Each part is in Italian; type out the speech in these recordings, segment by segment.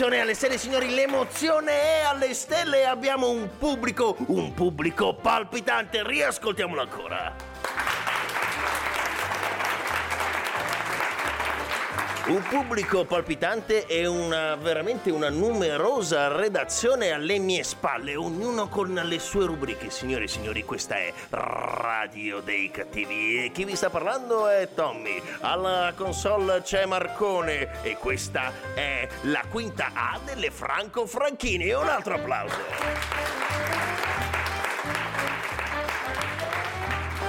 l'emozione è alle stelle, signori, l'emozione è alle stelle abbiamo un pubblico, un pubblico palpitante, riascoltiamolo ancora. Un pubblico palpitante e una veramente una numerosa redazione alle mie spalle, ognuno con le sue rubriche. Signore e signori, questa è Radio dei Cattivi e chi vi sta parlando è Tommy. Alla console c'è Marcone e questa è la quinta A delle Franco Franchini. Un altro applauso.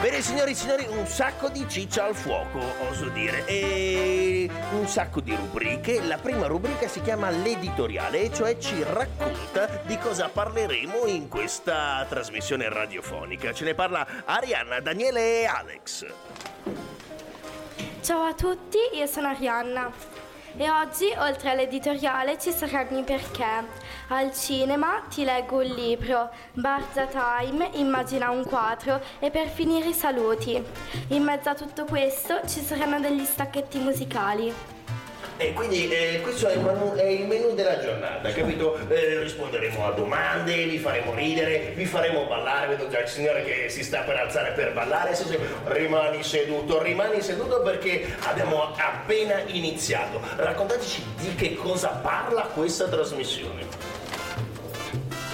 Bene signori e signori, un sacco di ciccia al fuoco, oso dire, e un sacco di rubriche. La prima rubrica si chiama l'editoriale, e cioè ci racconta di cosa parleremo in questa trasmissione radiofonica. Ce ne parla Arianna, Daniele e Alex. Ciao a tutti, io sono Arianna e oggi oltre all'editoriale ci saranno i perché. Al cinema ti leggo un libro, Barza Time, immagina un quadro e per finire i saluti. In mezzo a tutto questo ci saranno degli stacchetti musicali. E quindi eh, questo è il, menu, è il, menù della giornata, capito? Eh, risponderemo a domande, vi faremo ridere, vi faremo ballare, vedo già il signore che si sta per alzare per ballare, se, se, rimani seduto, rimani seduto perché abbiamo appena iniziato. Raccontateci di che cosa parla questa trasmissione.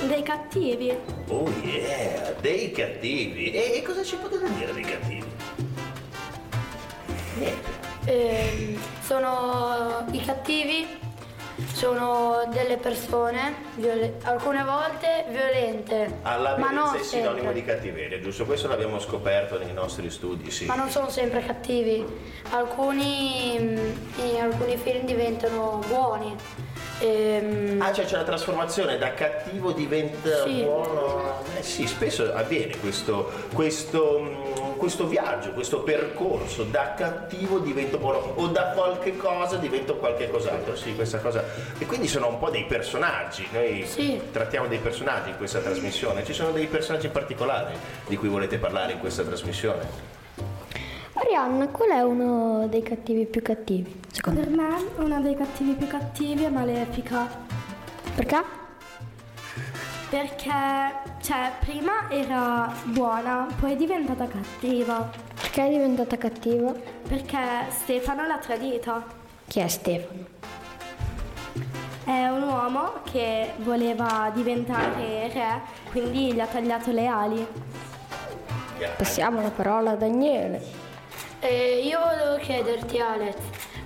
Dei cattivi. Oh yeah, dei cattivi. E, e cosa ci potete dire dei cattivi? Niente. Eh, sono i cattivi, sono delle persone, viol- alcune volte violente. Alla ma non è sinonimo sempre. di cattiveria, giusto? Questo l'abbiamo scoperto nei nostri studi, sì. Ma non sono sempre cattivi. Alcuni mm, in alcuni film diventano buoni. Ehm, Ah, cioè c'è la trasformazione da cattivo diventa Sì. buono. Eh sì, spesso avviene questo, questo, questo viaggio, questo percorso, da cattivo divento buono o da qualche cosa divento qualche cos'altro. Sì, questa cosa. E quindi sono un po' dei personaggi. Noi Sì. trattiamo dei personaggi in questa trasmissione. Ci sono dei personaggi particolari di cui volete parlare in questa trasmissione? Arianna, qual è uno dei cattivi più cattivi? Secondo Per me uno dei cattivi più cattivi è Malefica. Perché? Perché, cioè, prima era buona, poi è diventata cattiva. Perché è diventata cattiva? Perché Stefano l'ha tradita. Chi è Stefano? È un uomo che voleva diventare re, quindi gli ha tagliato le ali. Passiamo la parola a Daniele. Eh, io volevo chiederti Alex,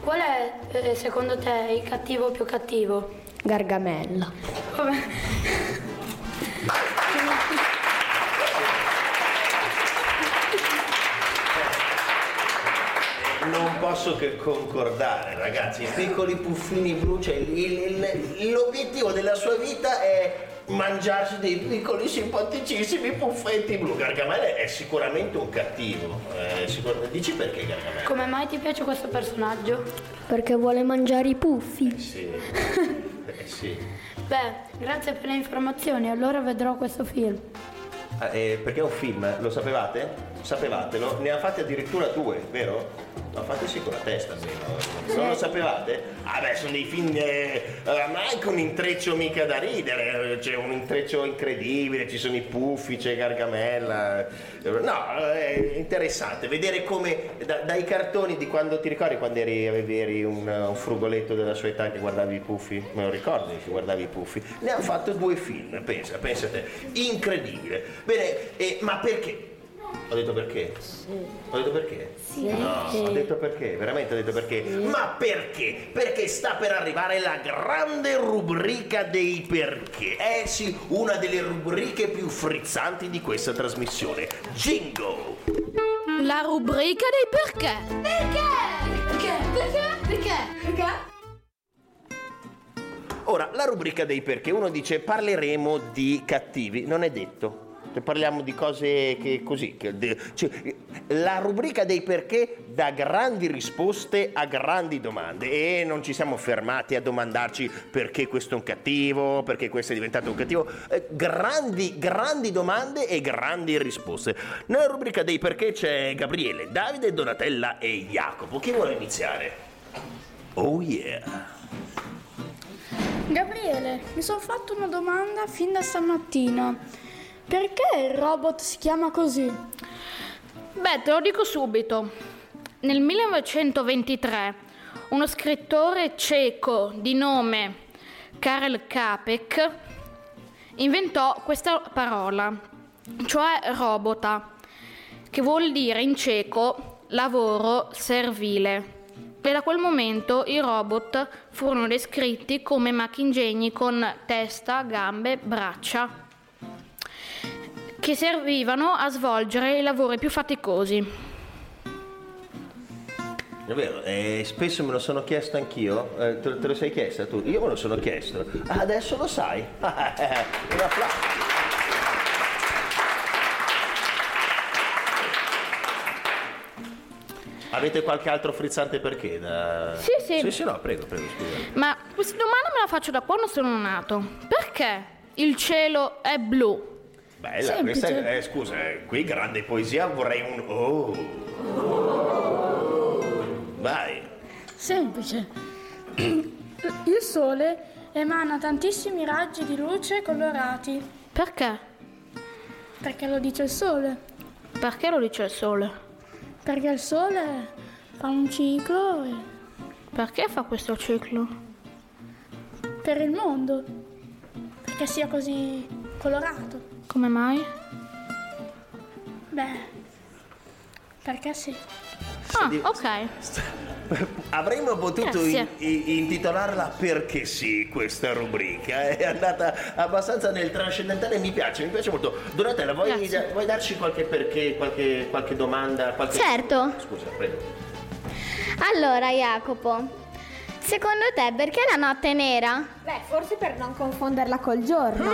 qual è eh, secondo te il cattivo più cattivo? Gargamella. Non posso che concordare, ragazzi. I piccoli puffini blu, cioè il- il- l'obiettivo della sua vita è mangiarsi dei piccoli simpaticissimi puffetti blu. Gargamella è sicuramente un cattivo. eh, sicur- Dici perché Gargamella? Come mai ti piace questo personaggio? Perché vuole mangiare i puffi. Sì. Eh, sì. Beh, grazie per le informazioni, allora vedrò questo film. Ah, eh, perché è un film, lo sapevate? Sapevatelo? Ne ha fatti addirittura due, vero? Ma fateci con la testa almeno. Non lo sapevate? Ah beh, sono dei film eh, ormai con intreccio mica da ridere, c'è un intreccio incredibile, ci sono i puffi, c'è Gargamella. No, è interessante vedere come da- dai cartoni di quando ti ricordi quando eri, avevi eri un, un frugoletto della sua età che guardavi i puffi? Me lo ricordi che guardavi i puffi? Ne hanno fatto due film, pensa, pensa te. Incredibile. Bene, eh, ma perché? Ho detto perché? Ho detto perché? No, ho detto perché, veramente ho detto perché. Ma perché? Perché sta per arrivare la grande rubrica dei perché. Eh sì, una delle rubriche più frizzanti di questa trasmissione. Jingle! La rubrica dei perché. Perché? Perché? Perché? Perché? Perché? Ora, la rubrica dei perché, uno dice parleremo di cattivi, non è detto. Parliamo di cose che così. che de- cioè, la rubrica dei perché dà grandi risposte a grandi domande e non ci siamo fermati a domandarci perché questo è un cattivo, perché questo è diventato un cattivo. Eh, grandi, grandi domande e grandi risposte. Nella rubrica dei perché c'è Gabriele, Davide, Donatella e Jacopo. Chi vuole iniziare? Oh yeah! Gabriele, mi sono fatto una domanda fin da stamattina. Perché il robot si chiama così? Beh, te lo dico subito. Nel 1923 uno scrittore ceco di nome Karel Capek inventò questa parola, cioè robota, che vuol dire in ceco lavoro servile. E da quel momento i robot furono descritti come macchingegni con testa, gambe, braccia, che servivano a svolgere i lavori più faticosi. È vero, eh, spesso me lo sono chiesto anch'io. Eh, te, te lo sei chiesta tu? Io me lo sono chiesto. Ah, adesso lo sai. Un applauso. Avete qualche altro frizzante perché? Da... Sì, sì. Sì, sì, no, prego, prego, scusa. Ma questa domanda me la faccio da quando sono nato. Perché il cielo è blu? Bella, questa è, eh, scusa, eh, qui grande poesia vorrei un... Oh. Vai. Semplice. Il sole emana tantissimi raggi di luce colorati. Perché? Perché lo dice il sole? Perché lo dice il sole? Perché il sole fa un ciclo e- Perché fa questo ciclo? per il mondo. Perché sia così colorato. Come mai? Beh, perché sì. Ah, di- ok. Avremmo potuto in- i- intitolarla Perché sì, questa rubrica. È andata abbastanza nel trascendentale, mi piace, mi piace molto. Donatella, vuoi, vuoi darci qualche perché, qualche, qualche domanda? Qualche... Certo. Scusa, prego. Allora, Jacopo, secondo te perché la notte è nera? Beh, forse per non confonderla col giorno.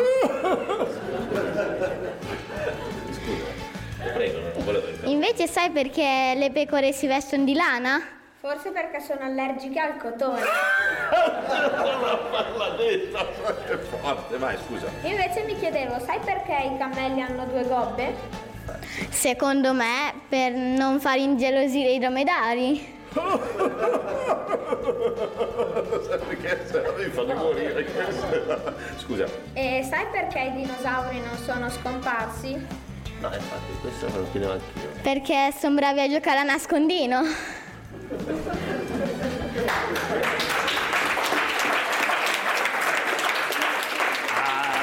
Prego, non volevo Invece sai perché le pecore si vestono di lana? Forse perché sono allergiche al cotone. L'ha detto, è forte, vai, scusa. Invece mi chiedevo, sai perché i cammelli hanno due gobbe? Secondo me per non far ingelosire i dromedari. Perché mi fanno morire questo. Scusa. E sai perché i dinosauri non sono scomparsi? No, infatti, questo me lo chiedevo anch'io. Perché sono bravi a giocare a nascondino.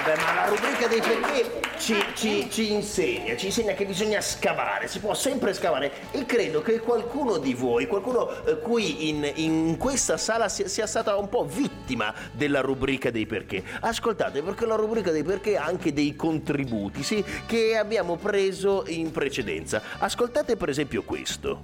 Beh, ma la rubrica dei perché ci, ci- ci insegna, ci insegna che bisogna scavare, si può sempre scavare e credo che qualcuno di voi, qualcuno eh, qui in, in questa sala sia, sia stata un po' vittima della rubrica dei perché. Ascoltate, perché la rubrica dei perché ha anche dei contributi, sì, che abbiamo preso in precedenza. Ascoltate per esempio questo.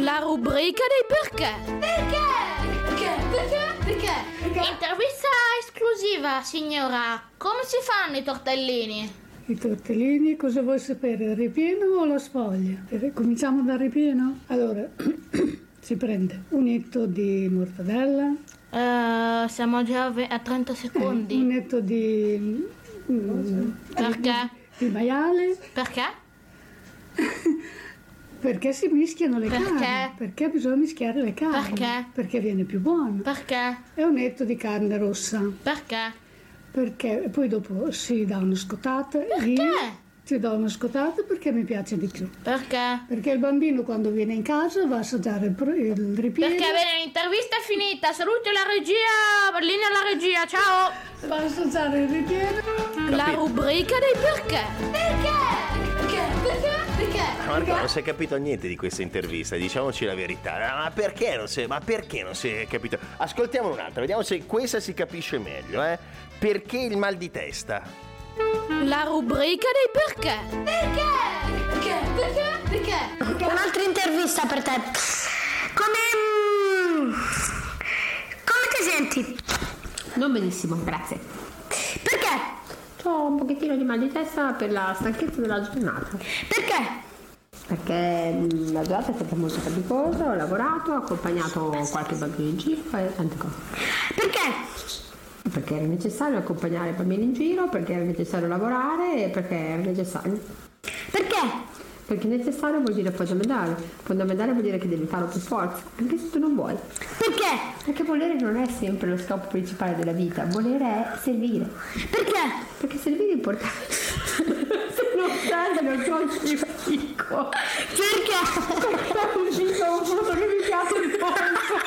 La rubrica dei perché. Perché? Perché? Perché? Perché? Intervista esclusiva, signora. Come si fanno i tortellini? I tortellini, cosa vuoi sapere? Il ripieno o la sfoglia? Eh, Cominciamo dal ripieno? Allora, si prende un etto di mortadella, Eh, siamo già a ve- a 30 un secondi. etto di, mm, Perché? di maiale, Perché? perché si mischiano le Perché? carni? Perché bisogna mischiare le carni? Perché? Perché viene più buono. Perché? E un etto di carne rossa, Perché? perché e poi dopo si dà una scottata. Perché? Io si dà una scottata perché mi piace di più. Perché? Perché il bambino quando viene in casa va a assaggiare il, il ripieno. Perché bene, l'intervista è finita. Saluti la regia. Linea alla regia, ciao. Va a assaggiare il ripieno. La rubrica dei perché. Perché? Perché? Perché? Perché? Marco, non si è capito niente di questa intervista, diciamoci la verità. Ma perché non si, ma perché non si è capito? Ascoltiamo un'altra, vediamo se questa si capisce meglio, eh. Perché il mal di testa? La rubrica dei perché. Perché? Perché? Perché? Perché? Un'altra intervista per te. Come. mm, Come ti senti? Non benissimo, grazie. Perché? Ho un pochettino di mal di testa per la stanchezza della giornata. Perché? Perché mm, la giornata è stata molto faticosa, ho lavorato, ho accompagnato qualche bambino in giro e tante cose. Perché? Perché era necessario accompagnare i bambini in giro, perché era necessario lavorare e perché era necessario. Perché? Perché necessario vuol dire fondamentale. Fondamentale vuol dire che devi farlo per forza, anche se tu non vuoi. Perché? Perché volere non è sempre lo scopo principale della vita, volere è servire. Perché? Perché servire è importante. se non serve non conti fatico. Perché? È uscito un frutto che mi piace molto.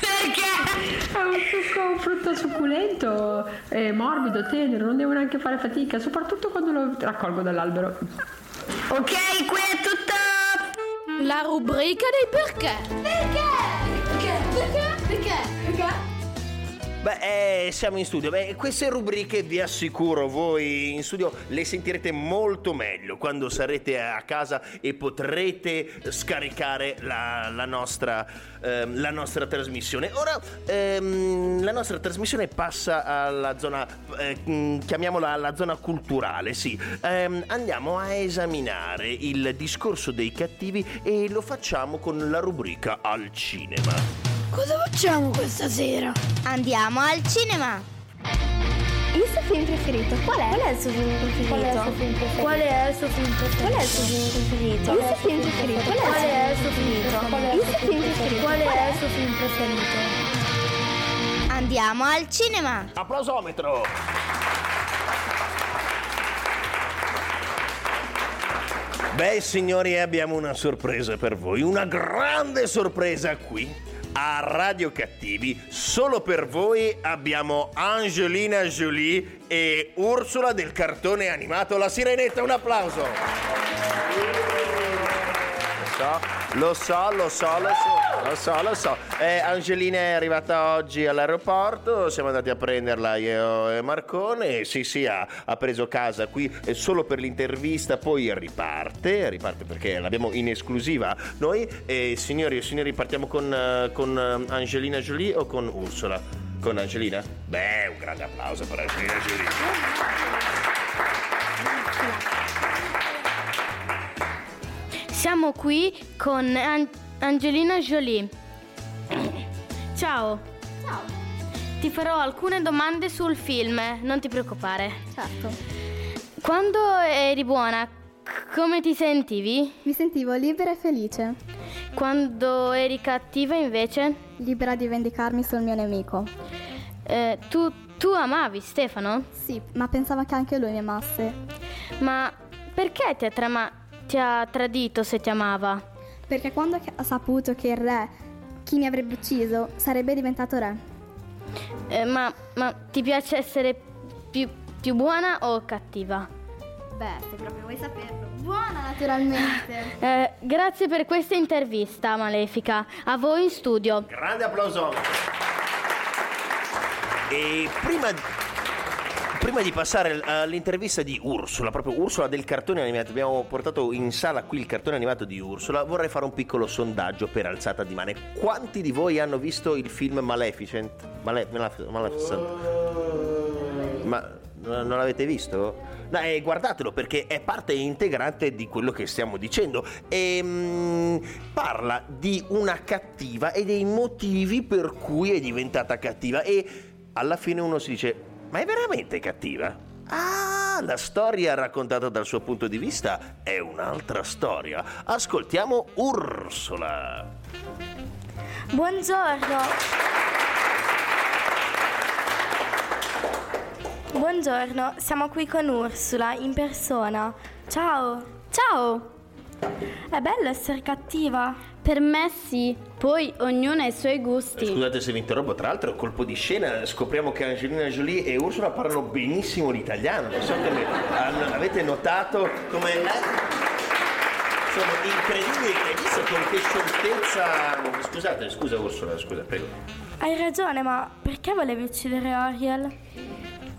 Perché? È un, succo, un frutto succulento, eh, morbido, tenero, non devo neanche fare fatica, soprattutto quando lo raccolgo dall'albero. Ok, qui è tutto. La rubrica dei perché. Perché? Perché? Perché? Perché? Perché? Beh, eh, siamo in studio. Beh, queste rubriche vi assicuro, voi in studio le sentirete molto meglio quando sarete a casa e potrete scaricare la, la nostra, ehm, la nostra trasmissione. Ora, ehm, la nostra trasmissione passa alla zona, eh, mm, chiamiamola la zona culturale, sì. Ehm, andiamo a esaminare il discorso dei cattivi e lo facciamo con la rubrica al cinema. Cosa facciamo questa sera? Andiamo al cinema. Il suo film preferito? Qual è? Qual è il suo film preferito? Qual è il suo film preferito? Qual è il suo film preferito? Qual è il suo film preferito? Il suo film preferito? Qual è? Il suo film preferito? Qual è il suo film preferito? Andiamo al cinema. Applausometro! Beh signori abbiamo una sorpresa per voi, una grande sorpresa qui a Radio Cattivi. Solo per voi abbiamo Angelina Jolie e Ursula del cartone animato La Sirenetta. Un applauso! Lo so, lo so, lo so, lo so, lo so. Eh, Angelina è arrivata oggi all'aeroporto, siamo andati a prenderla io e Marcone. Sì, sì, ha, ha preso casa qui eh, solo per l'intervista, poi riparte, riparte perché l'abbiamo in esclusiva noi. E signori e signori, partiamo con, eh, con eh, Angelina Jolie o con Ursula? Con Angelina? Beh, un grande applauso per Angelina Jolie. Siamo qui con An- Angelina Jolie. Ciao. Ciao. Ti farò alcune domande sul film, non ti preoccupare. Certo, Quando eri buona, c- come ti sentivi? mi sentivo libera e felice, Quando eri cattiva invece? libera di vendicarmi sul mio nemico. Eh, tu, tu amavi Stefano? Sì, ma pensavo che anche lui mi amasse, Ma perché ti ha, trama- ti ha tradito se ti amava? perché quando ha saputo che il re, chi mi avrebbe ucciso, sarebbe diventato re. Eh, ma, ma ti piace essere più, più buona o cattiva? Beh, se proprio vuoi saperlo. Buona, naturalmente. Eh, grazie per questa intervista, Malefica. A voi in studio. Grande applauso. E prima, prima di passare all'intervista di Ursula, proprio Ursula del cartone animato, abbiamo portato in sala qui il cartone animato di Ursula, vorrei fare un piccolo sondaggio per alzata di mano. Quanti di voi hanno visto il film Maleficent? Male, Malef- Maleficent? Ma non l'avete visto? No, eh, guardatelo perché è parte integrante di quello che stiamo dicendo. E, mm, parla di una cattiva e dei motivi per cui è diventata cattiva. E alla fine uno si dice: Ma è veramente cattiva? Ah, la storia raccontata dal suo punto di vista è un'altra storia. Ascoltiamo Ursula. Buongiorno. Buongiorno, siamo qui con Ursula in persona. Ciao. Ciao. È bello essere cattiva. Per me sì, poi ognuno ha i suoi gusti. Scusate se vi interrompo, tra l'altro colpo di scena scopriamo che Angelina Jolie e Ursula parlano benissimo l'italiano. Non so come hanno- avete notato come sono incredibili, hai visto con che scioltezza. Scusate, scusa Ursula, scusa, prego. Hai ragione, ma perché volevi uccidere Ariel?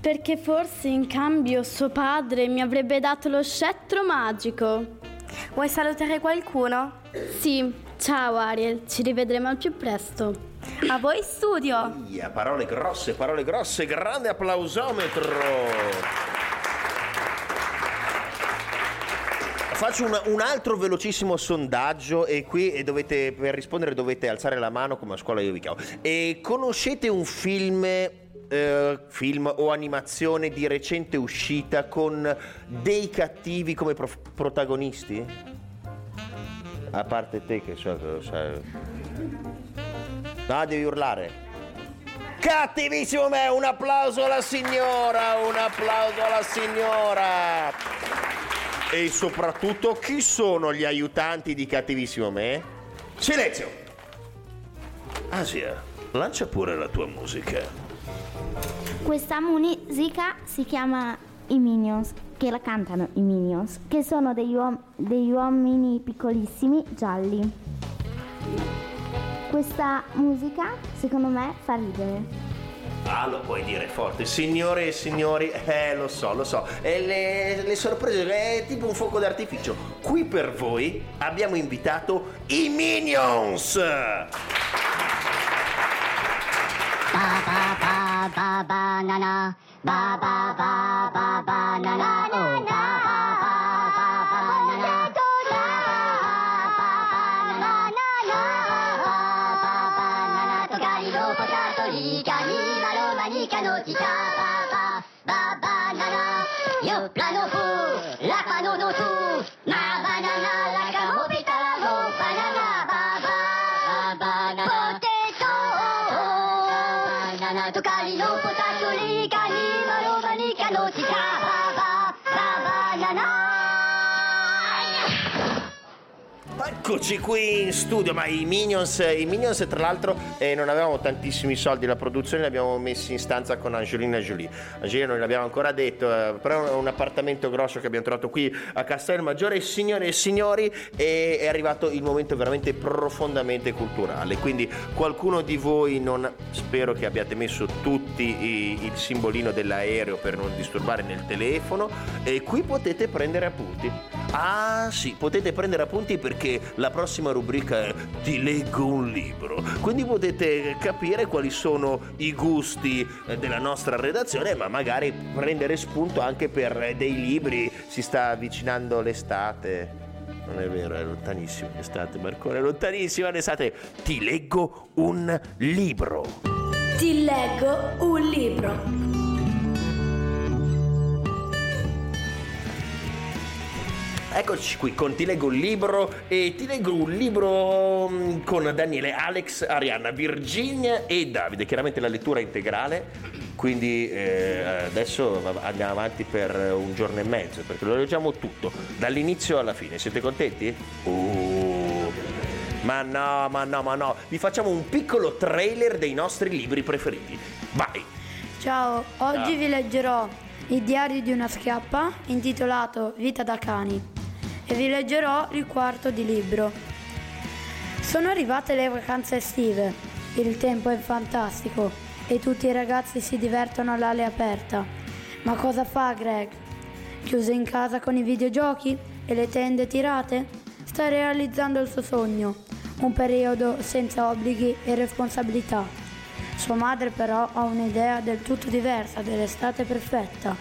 Perché forse in cambio suo padre mi avrebbe dato lo scettro magico. Vuoi salutare qualcuno? Sì, Ciao Ariel, ci rivedremo al più presto. A voi studio. Ia, parole grosse, parole grosse, grande applausometro. Faccio un, un altro velocissimo sondaggio e qui e dovete, per rispondere dovete alzare la mano come a scuola io vi chiamo. E conoscete un film eh, film o animazione di recente uscita con dei cattivi come prof- protagonisti? A parte te che so che lo sai. No, devi urlare. Cattivissimo me, un applauso alla signora, un applauso alla signora. E soprattutto chi sono gli aiutanti di cattivissimo me? Silenzio! Asia, lancia pure la tua musica. Questa musica si chiama i Minions, che la cantano i Minions, che sono degli, uom- degli uomini piccolissimi gialli. Questa musica, secondo me, fa ridere. Ah, lo puoi dire forte. Signore e signori, eh, lo so, lo so. E le, le sorprese è tipo un fuoco d'artificio. Qui per voi abbiamo invitato i Minions! Ba ba ba ba banana. Ba ba ba ba banana. Oh, ba ba ba Eccoci qui in studio, ma i Minions, i Minions tra l'altro eh, non avevamo tantissimi soldi, la produzione li abbiamo messi in stanza con Angelina Jolie. Angelina non l'abbiamo ancora detto, eh, però è un appartamento grosso che abbiamo trovato qui a Castelmaggiore. Signore e signori, è, è arrivato il momento veramente profondamente culturale, quindi qualcuno di voi non, spero che abbiate messo tutti i- il simbolino dell'aereo per non disturbare nel telefono e qui potete prendere appunti. Ah sì, potete prendere appunti perché la prossima rubrica è Ti leggo un libro. Quindi potete capire quali sono i gusti eh, della nostra redazione, ma magari prendere spunto anche per eh, dei libri. Si sta avvicinando l'estate. Non è vero, è lontanissima l'estate, Marcone, è lontanissima l'estate. Ti leggo un libro. Ti leggo un libro. Eccoci qui con Ti leggo un libro e ti leggo un libro mm, con Daniele, Alex, Arianna, Virginia e Davide, chiaramente la lettura integrale. Quindi eh, adesso andiamo avanti per un giorno e mezzo perché lo leggiamo tutto, dall'inizio alla fine. Siete contenti? Uh, ma no, ma no, ma no. Vi facciamo un piccolo trailer dei nostri libri preferiti. Vai! Ciao, oggi Ciao. vi leggerò Il diario di una schiappa intitolato Vita da cani e vi leggerò il quarto di libro. Sono arrivate le vacanze estive, il tempo è fantastico e tutti i ragazzi si divertono all'aria aperta. Ma cosa fa Greg? Chiuso in casa con i videogiochi e le tende tirate? Sta realizzando il suo sogno, un periodo senza obblighi e responsabilità. Sua madre però ha un'idea del tutto diversa dell'estate perfetta,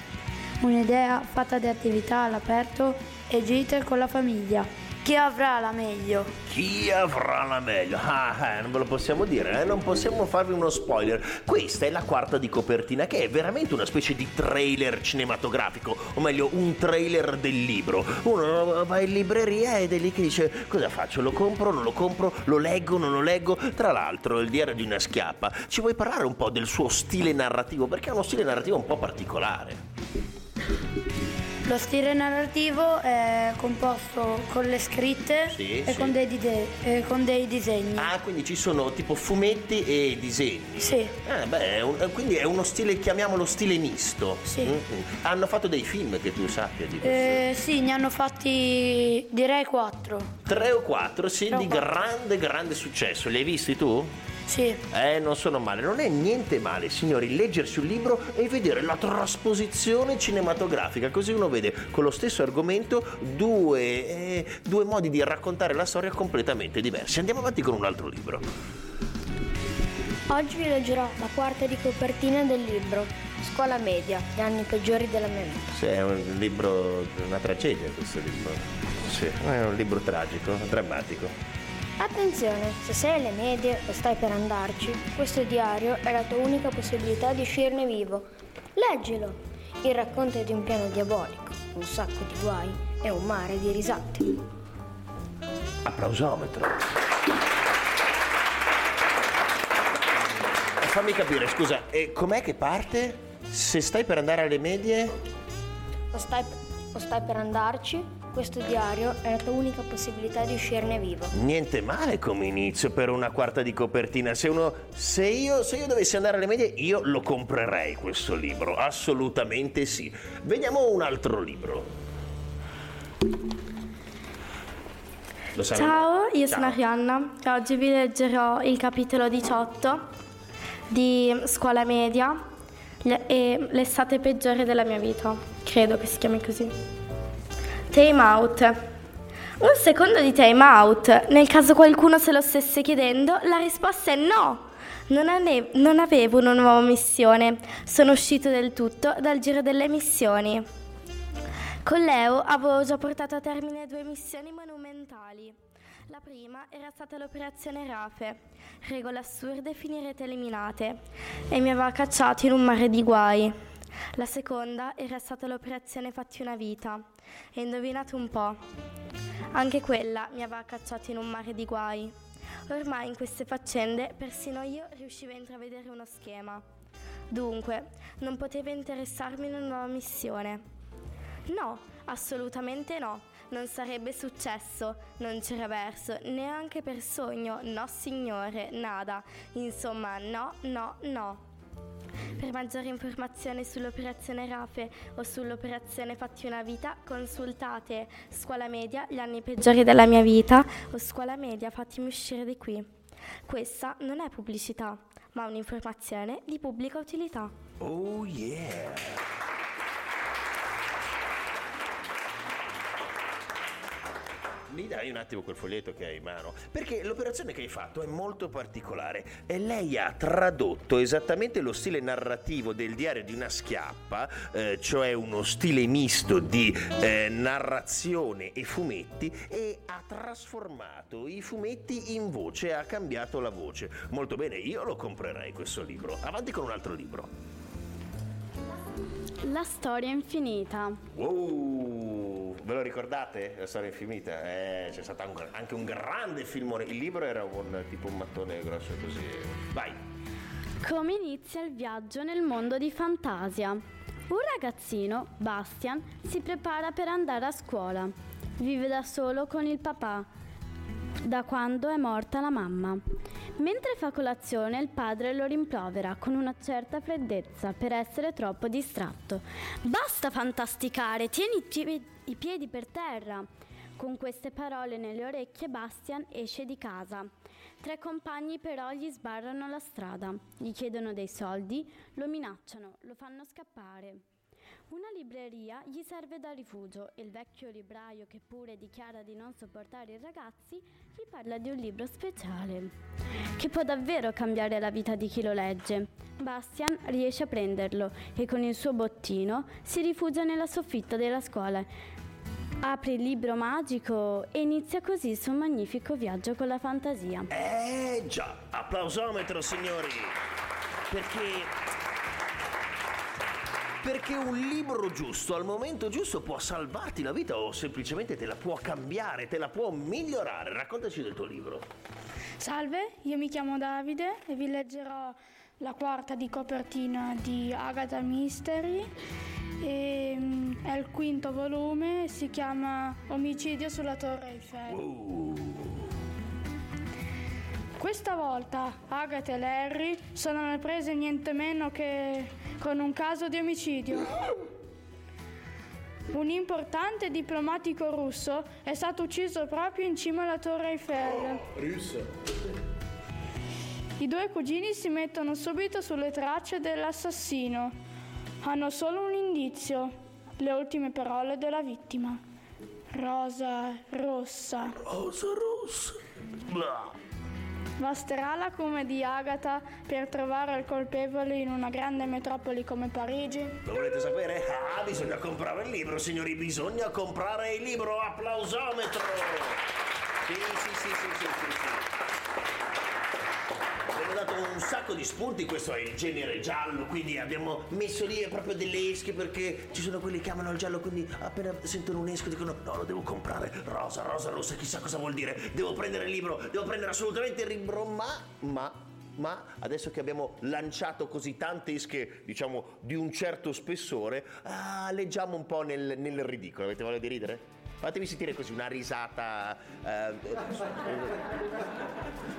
un'idea fatta di attività all'aperto e gite con la famiglia. Chi avrà la meglio? Chi avrà la meglio? Ah, eh, non ve lo possiamo dire, eh? non possiamo farvi uno spoiler. Questa è la quarta di copertina, che è veramente una specie di trailer cinematografico, o meglio, un trailer del libro. Uno va in libreria ed è lì che dice: Cosa faccio? Lo compro? Non lo compro? Lo leggo? Non lo leggo? Tra l'altro, il diario di una schiappa. Ci vuoi parlare un po' del suo stile narrativo? Perché ha uno stile narrativo un po' particolare. Lo stile narrativo è composto con le scritte Sì, e sì. Con, dei dide- e con dei disegni. Ah, quindi ci sono tipo fumetti e disegni. Sì. Ah, beh, è un- quindi è uno stile, chiamiamolo stile misto. Sì. Mm-mm. Hanno fatto dei film che tu sappia di questo. Eh, sì, ne hanno fatti direi quattro. Tre o quattro, sì, Tre o di quattro. grande, grande successo. Li hai visti tu? Sì. Eh, non sono male, non è niente male, signori, leggersi un libro e vedere la trasposizione cinematografica, così uno vede con lo stesso argomento due, eh, due modi di raccontare la storia completamente diversi. Andiamo avanti con un altro libro. Oggi vi leggerò la quarta di copertina del libro Scuola media, gli anni peggiori della mia vita. Sì, è un libro, una tragedia questo libro. Sì, è un libro tragico, drammatico. Attenzione, se sei alle medie o stai per andarci, questo diario è la tua unica possibilità di uscirne vivo. Leggilo! Il racconto di un piano diabolico, un sacco di guai e un mare di risate. Applausometro. Fammi capire, scusa, e com'è che parte? Se stai per andare alle medie? O stai, o stai per andarci, questo diario è la tua unica possibilità di uscirne vivo. Niente male come inizio per una quarta di copertina. Se, uno, se, io, se io dovessi andare alle medie, io lo comprerei questo libro. Assolutamente sì. Vediamo un altro libro. Lo sai? Ciao, io Ciao. sono Arianna e oggi vi leggerò il capitolo 18 di scuola media e l'estate peggiore della mia vita. Credo che si chiami così. Time out. Un secondo di time out. Nel caso qualcuno se lo stesse chiedendo, la risposta è no. Non, ane- non avevo una nuova missione. Sono uscito del tutto dal giro delle missioni. Con Leo avevo già portato a termine due missioni monumentali. La prima era stata l'operazione Rafe, regole assurde finirete eliminate, e mi aveva cacciato in un mare di guai. La seconda era stata l'operazione Fatti una vita, e indovinate un po', anche quella mi aveva cacciato in un mare di guai. Ormai in queste faccende persino io riuscivo a intravedere uno schema. Dunque, non poteva interessarmi una nuova missione. No, assolutamente no. Non sarebbe successo, non c'era verso, neanche per sogno, no signore, nada. Insomma, no, no, no. Per maggiori informazioni sull'operazione Rafe o sull'operazione Fatti una vita, consultate Scuola Media, gli anni peggiori della mia vita o Scuola Media, fatemi uscire di qui. Questa non è pubblicità, ma un'informazione di pubblica utilità. Oh yeah! Mi dai un attimo quel foglietto che hai in mano? Perché l'operazione che hai fatto è molto particolare e lei ha tradotto esattamente lo stile narrativo del diario di una schiappa, eh, cioè uno stile misto di eh, narrazione e fumetti, e ha trasformato i fumetti in voce, ha cambiato la voce. Molto bene, io lo comprerei questo libro. Avanti con un altro libro. La storia infinita. Wow, ve lo ricordate? La storia infinita? Eh, c'è stato anche- anche un grande filmone. Il libro era un tipo un mattone grosso così. Vai. Come inizia il viaggio nel mondo di fantasia? Un ragazzino, Bastian, si prepara per andare a scuola. Vive da solo con il papà, da quando è morta la mamma. Mentre fa colazione il padre lo rimprovera con una certa freddezza per essere troppo distratto. Basta fantasticare, tieni i pie- i piedi per terra. Con queste parole nelle orecchie Bastian esce di casa. Tre compagni però gli sbarrano la strada, gli chiedono dei soldi, lo minacciano, lo fanno scappare. Una libreria gli serve da rifugio e il vecchio libraio che pure dichiara di non sopportare i ragazzi gli parla di un libro speciale che può davvero cambiare la vita di chi lo legge. Bastian riesce a prenderlo e con il suo bottino si rifugia nella soffitta della scuola. Apre il libro magico e inizia così il suo magnifico viaggio con la fantasia. Eh già, applausometro signori. Perché perché un libro giusto al momento giusto può salvarti la vita o semplicemente te la può cambiare, te la può migliorare. Raccontaci del tuo libro. Salve, io mi chiamo Davide e vi leggerò la quarta di copertina di Agatha Mystery. E, mm, è il quinto volume, si chiama Omicidio sulla Torre Eiffel. Questa volta Agatha e Larry sono alle prese niente meno che con un caso di omicidio. Un importante diplomatico russo è stato ucciso proprio in cima alla Torre Eiffel. I due cugini si mettono subito sulle tracce dell'assassino. Hanno solo un indizio, le ultime parole della vittima. Rosa rossa. Rosa rossa. Blah. Basterà l'acume di Agatha per trovare il colpevole in una grande metropoli come Parigi? Lo volete sapere? Ah, bisogna comprare il libro, signori, bisogna comprare il libro. Applausometro! Sì, sì, sì, sì, sì, sì, sì. Un sacco di spunti, questo è il genere giallo, quindi abbiamo messo lì proprio delle esche perché ci sono quelli che amano il giallo, quindi appena sentono un esco dicono no, lo devo comprare, rosa, rosa, rossa, chissà cosa vuol dire, devo prendere il libro, devo prendere assolutamente il libro, ma, ma, ma adesso che abbiamo lanciato così tante esche, diciamo, di un certo spessore, ah, leggiamo un po' nel, nel ridicolo, avete voglia di ridere? Fatemi sentire così una risata. eh,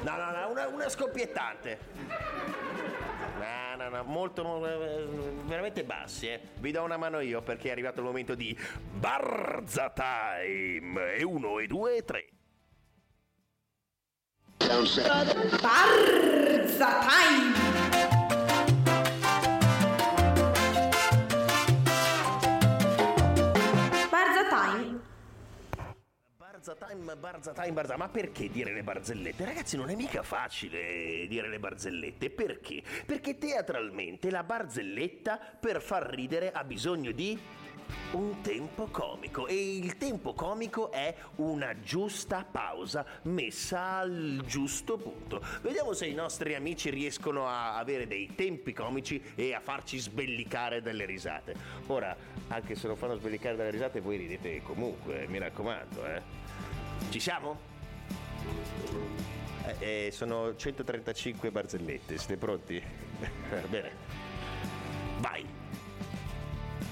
no, no, no, una, una scoppiettante. No, no, no, molto, mo- eh, veramente bassi, eh. Vi do una mano io perché è arrivato il momento di Barza Time. E uno, e due, e tre. Barza Time! Barza time, barza time, barza. Ma perché dire le barzellette? Ragazzi, non è mica facile dire le barzellette. Perché? Perché teatralmente la barzelletta per far ridere ha bisogno di un tempo comico e il tempo comico è una giusta pausa messa al giusto punto. Vediamo se i nostri amici riescono a avere dei tempi comici e a farci sbellicare dalle risate. Ora, anche se non fanno sbellicare dalle risate, voi ridete comunque, mi raccomando, eh. Ci siamo? Eh, eh, sono 135 barzellette, siete pronti? Bene. Vai.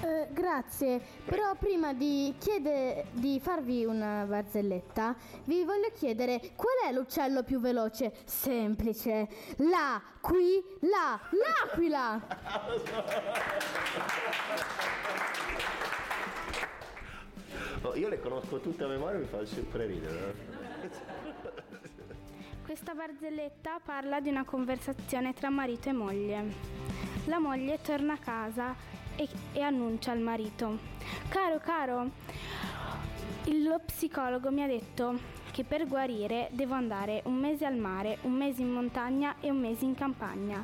Eh, grazie, però prima di, chiede- di farvi una barzelletta, vi voglio chiedere qual è l'uccello più veloce? Semplice. La, qui, la, l'aquila! Oh, io le conosco tutte a memoria e mi fa sempre ridere. eh. Questa barzelletta parla di una conversazione tra marito e moglie. La moglie torna a casa e, e annuncia al marito: Caro, caro, lo psicologo mi ha detto che per guarire devo andare un mese al mare, un mese in montagna e un mese in campagna.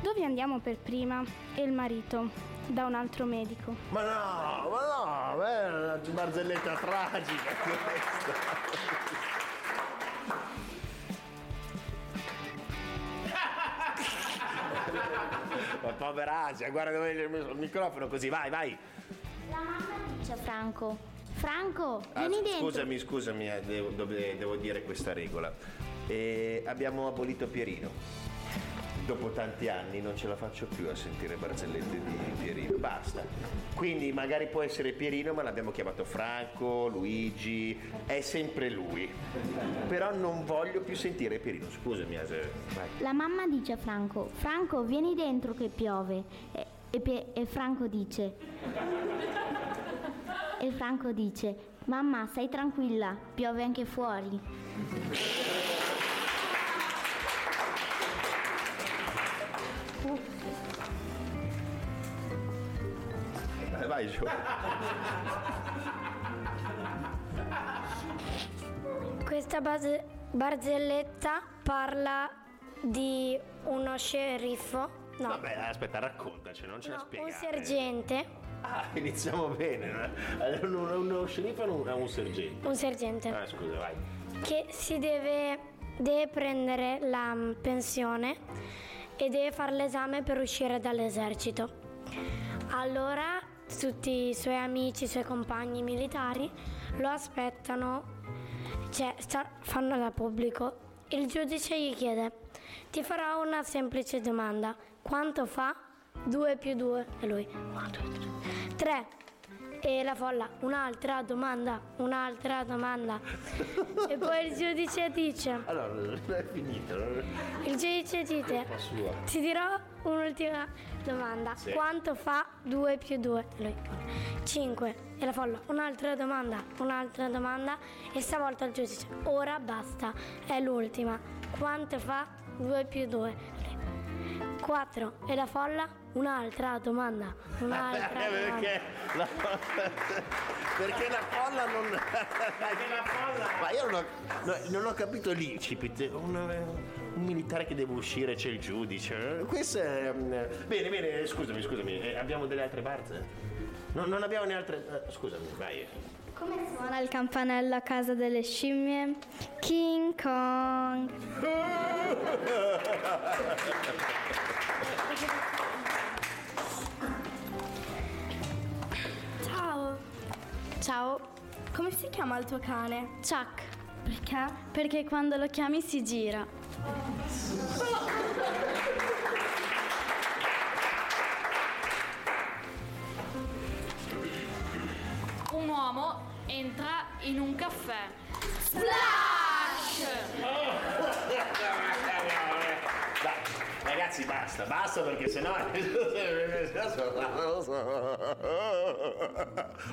Dove andiamo per prima? E il marito, da un altro medico. Ma no, ma no, è una barzelletta tragica questa. Ma povera Asia, guarda dove è il microfono così, vai, vai. La mamma dice a Franco, Franco, Ah, vieni dentro. scusami, scusami, eh, devo, devo dire questa regola. Eh, abbiamo abolito Pierino. Dopo tanti anni non ce la faccio più a sentire barzellette di Pierino, basta. Quindi magari può essere Pierino, ma l'abbiamo chiamato Franco, Luigi, è sempre lui. Però non voglio più sentire Pierino, scusami. Vai. La mamma dice a Franco, Franco, vieni dentro che piove. E, e e Franco dice, e Franco dice, mamma, stai tranquilla, piove anche fuori. Giù. Questa base- barzelletta parla di uno sceriffo, no, Vabbè, aspetta, raccontaci, non ce la un spiegare. sergente, Ah, iniziamo bene. Uno, uno sceriffo è un, è un sergente. un sergente Ah, scusa, vai. che si deve, deve prendere la pensione e deve fare l'esame per uscire dall'esercito. Allora tutti i suoi amici, i suoi compagni militari lo aspettano, cioè sta- fanno da pubblico. Il giudice gli chiede, ti farò una semplice domanda, quanto fa 2 più 2? E lui, 1, 2, 3. 3. E la folla, un'altra domanda, un'altra domanda. e poi il giudice dice, Allora, non è finito. il giudice dice, ti dirò un'ultima domanda. Sì. Quanto fa 2 più 2? Lui 5. E la folla, un'altra domanda, un'altra domanda. E stavolta il giudice, ora basta, è l'ultima. Quanto fa 2 più 2? 4. E la folla, un'altra domanda, un'altra Eh, domanda. perché la, perché la folla non. Ma io non ho, no, non ho capito l'incipit. Una- un militare che deve uscire, c'è il giudice. Questo è. mm, Bene, bene, scusami, scusami, eh, abbiamo delle altre barze? No, non abbiamo ne altre. eh, scusami, vai. Come suona il campanello a casa delle scimmie? King Kong. Ciao. Ciao, Come si chiama il tuo cane? Chuck. Perché? Perché quando lo chiami si gira. uomo entra in un caffè. Splash! Ragazzi, basta, basta perché sennò.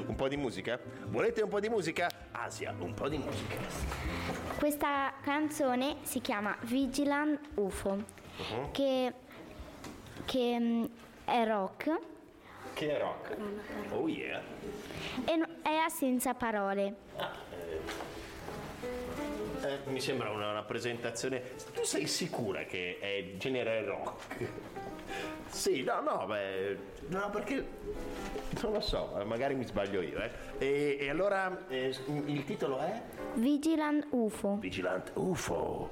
un po' di musica? Volete un po' di musica? Asia, un po' di musica. Questa canzone si chiama Vigilant UFO, Uh-huh. che, che mm, è rock Che è rock? Oh yeah. e no- è senza parole. Eh, mi sembra una, una presentazione. Tu sei sicura che è genere rock? Sì, no, no, beh. No, perché. Non lo so, eh, magari mi sbaglio io, eh. E, e allora eh, il titolo è? Vigilant UFO. Vigilant UFO.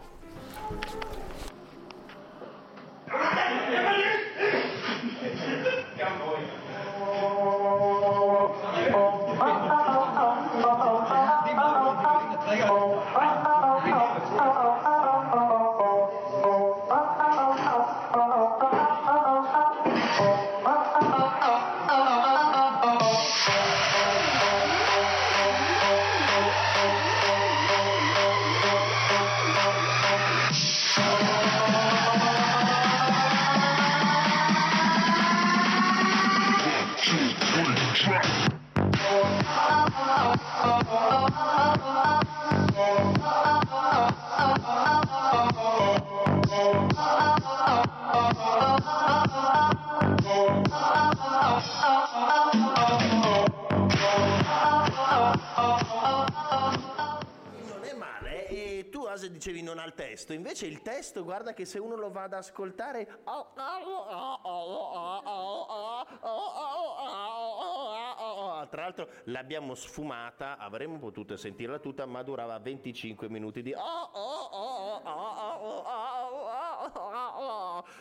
Testo, invece il testo guarda che se uno lo va ad ascoltare... Tra l'altro l'abbiamo sfumata, avremmo potuto sentirla tutta, ma durava 25 minuti di...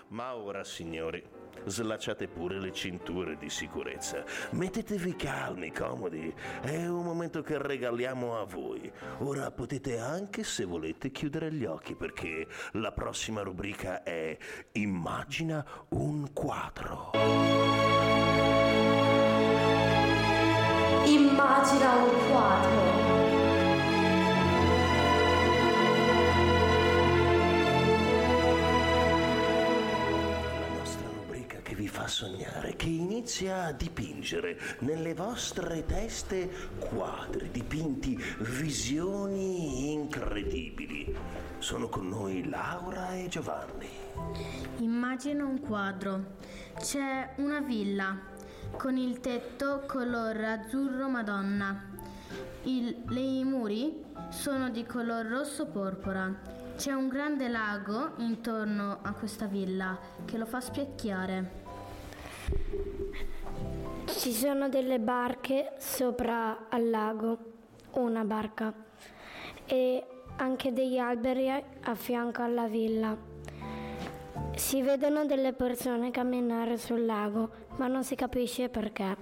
Ma ora signori, slacciate pure le cinture di sicurezza, mettetevi calmi, comodi, è un momento che regaliamo a voi. Ora potete anche, se volete, chiudere gli occhi perché la prossima rubrica è Immagina un quadro. Immagina un quadro. Sognare, che inizia a dipingere nelle vostre teste quadri dipinti, visioni incredibili. Sono con noi Laura e Giovanni. Immagina un quadro. C'è una villa con il tetto color azzurro madonna. Il- I muri sono di color rosso porpora. C'è un grande lago intorno a questa villa che lo fa specchiare. Ci sono delle barche sopra al lago, una barca, e anche degli alberi a fianco alla villa. Si vedono delle persone camminare sul lago, ma non si capisce perché.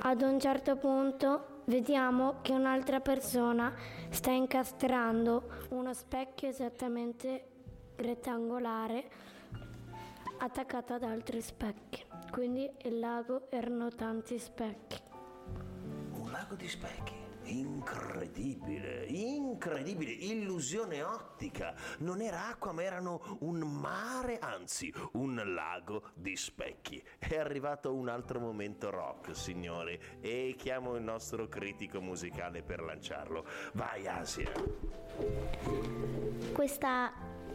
Ad un certo punto vediamo che un'altra persona sta incastrando uno specchio esattamente rettangolare attaccato ad altri specchi. Quindi il lago erano tanti specchi. Un lago di specchi. Incredibile, incredibile, illusione ottica. Non era acqua, ma erano un mare, anzi, un lago di specchi. È arrivato un altro momento rock, signori, e chiamo il nostro critico musicale per lanciarlo. Vai, Asia. Questa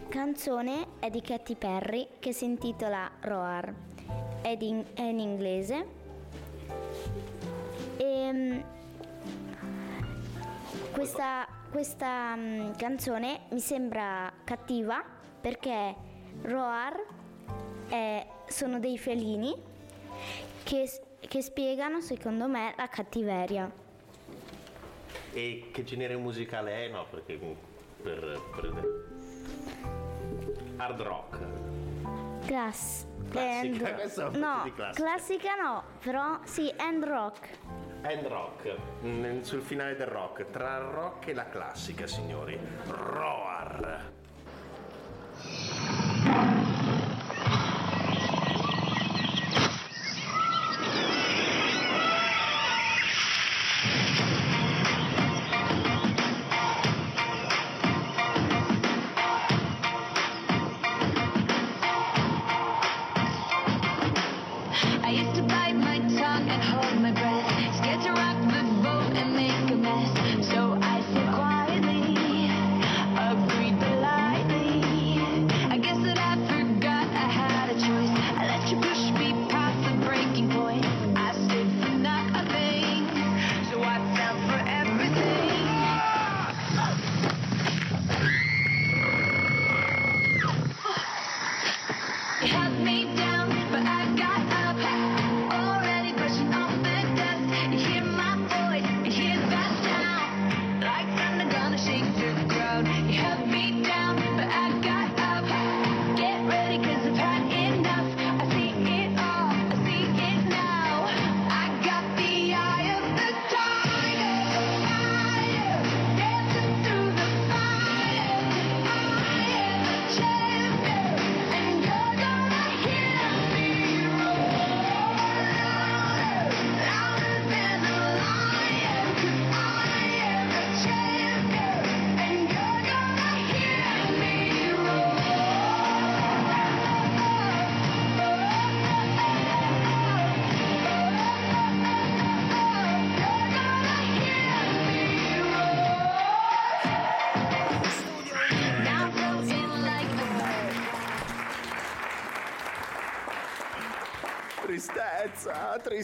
canzone è di Katy Perry che si intitola Roar. È, di- è in inglese. E questa, questa mm, canzone mi sembra cattiva perché roar è- sono dei felini che, che spiegano, secondo me, la cattiveria. E che genere musicale è? No, perché per, per hard rock. Class- Classica, and- questa è un po' no, di classica. classica no, però sì, and rock. Hand rock, mm, sul finale del rock, tra il rock e la classica, signori. Roar.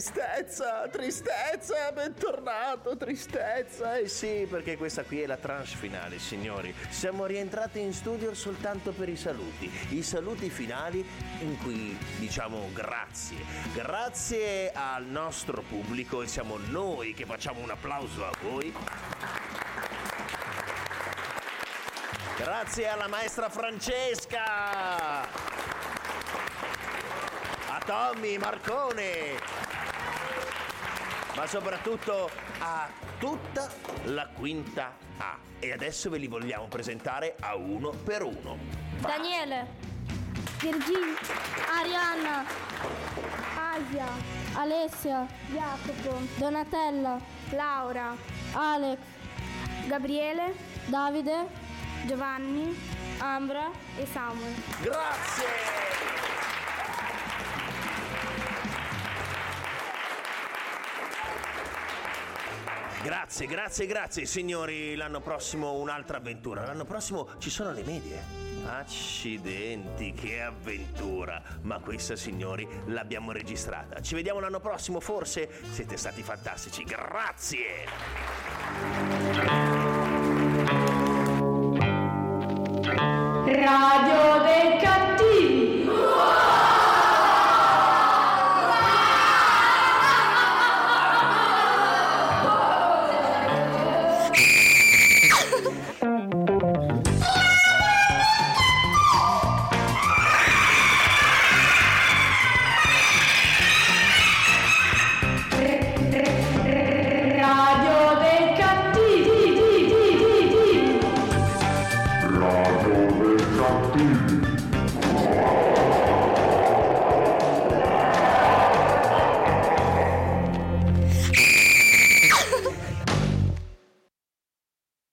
Tristezza, tristezza, bentornato, tristezza. Eh sì, perché questa qui è la tranche finale, signori. Siamo rientrati in studio soltanto per i saluti. I saluti finali in cui diciamo grazie. Grazie al nostro pubblico e siamo noi che facciamo un applauso a voi. Grazie alla maestra Francesca. A Tommy, Marcone. Ma soprattutto a tutta la quinta A. E adesso ve li vogliamo presentare a uno per uno. Daniele, Virginia, Arianna, Asia, Alessia, Jacopo, Donatella, Laura, Alex, Gabriele, Davide, Giovanni, Ambra e Samuel. Grazie! Grazie, grazie, grazie signori. L'anno prossimo un'altra avventura. L'anno prossimo ci sono le medie. Accidenti, che avventura! Ma questa, signori, l'abbiamo registrata. Ci vediamo l'anno prossimo, forse? Siete stati fantastici. Grazie! Radio dei cattivi.